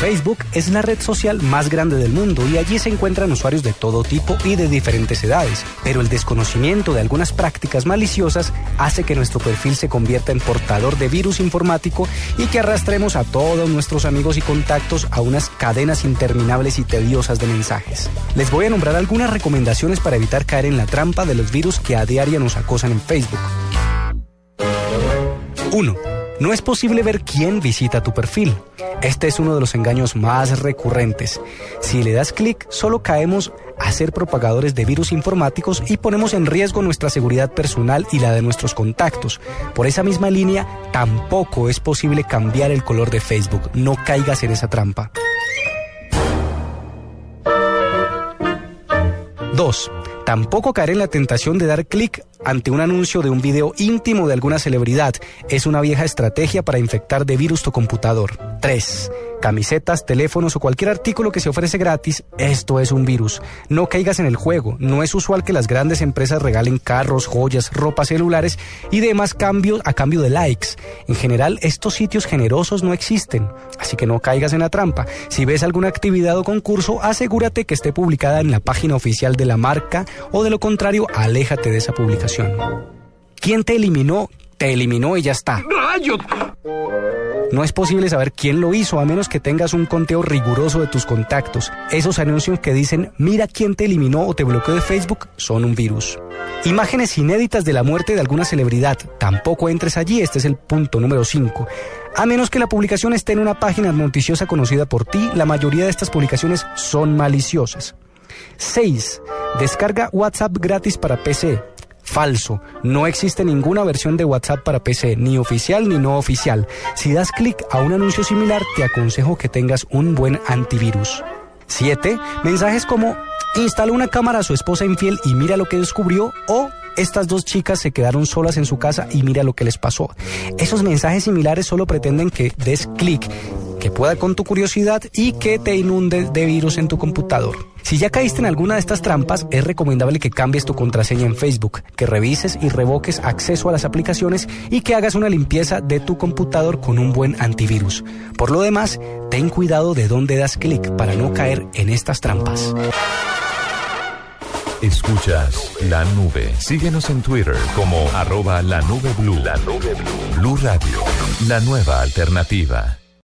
Facebook es la red social más grande del mundo y allí se encuentran usuarios de todo tipo y de diferentes edades. Pero el desconocimiento de algunas prácticas maliciosas hace que nuestro perfil se convierta en portador de virus informático y que arrastremos a todos nuestros amigos y contactos a unas cadenas interminables y tediosas de mensajes. Les voy a nombrar algunas recomendaciones para evitar caer en la trampa de los virus que a diario nos acosan en Facebook. 1. No es posible ver quién visita tu perfil. Este es uno de los engaños más recurrentes. Si le das clic, solo caemos a ser propagadores de virus informáticos y ponemos en riesgo nuestra seguridad personal y la de nuestros contactos. Por esa misma línea, tampoco es posible cambiar el color de Facebook. No caigas en esa trampa. 2. Tampoco caer en la tentación de dar clic ante un anuncio de un video íntimo de alguna celebridad. Es una vieja estrategia para infectar de virus tu computador. 3. Camisetas, teléfonos o cualquier artículo que se ofrece gratis, esto es un virus. No caigas en el juego. No es usual que las grandes empresas regalen carros, joyas, ropa, celulares y demás cambios a cambio de likes. En general, estos sitios generosos no existen, así que no caigas en la trampa. Si ves alguna actividad o concurso, asegúrate que esté publicada en la página oficial de la marca o de lo contrario, aléjate de esa publicación. ¿Quién te eliminó? Te eliminó y ya está. ¡Rayos! No es posible saber quién lo hizo a menos que tengas un conteo riguroso de tus contactos. Esos anuncios que dicen mira quién te eliminó o te bloqueó de Facebook son un virus. Imágenes inéditas de la muerte de alguna celebridad. Tampoco entres allí, este es el punto número 5. A menos que la publicación esté en una página noticiosa conocida por ti, la mayoría de estas publicaciones son maliciosas. 6. Descarga WhatsApp gratis para PC. Falso. No existe ninguna versión de WhatsApp para PC, ni oficial ni no oficial. Si das clic a un anuncio similar, te aconsejo que tengas un buen antivirus. 7. Mensajes como instala una cámara a su esposa infiel y mira lo que descubrió o estas dos chicas se quedaron solas en su casa y mira lo que les pasó. Esos mensajes similares solo pretenden que des clic, que pueda con tu curiosidad y que te inunde de virus en tu computador. Si ya caíste en alguna de estas trampas, es recomendable que cambies tu contraseña en Facebook, que revises y revoques acceso a las aplicaciones y que hagas una limpieza de tu computador con un buen antivirus. Por lo demás, ten cuidado de dónde das clic para no caer en estas trampas. Escuchas la nube. Síguenos en Twitter como arroba la nube blue. La nube blue. Blue Radio, la nueva alternativa.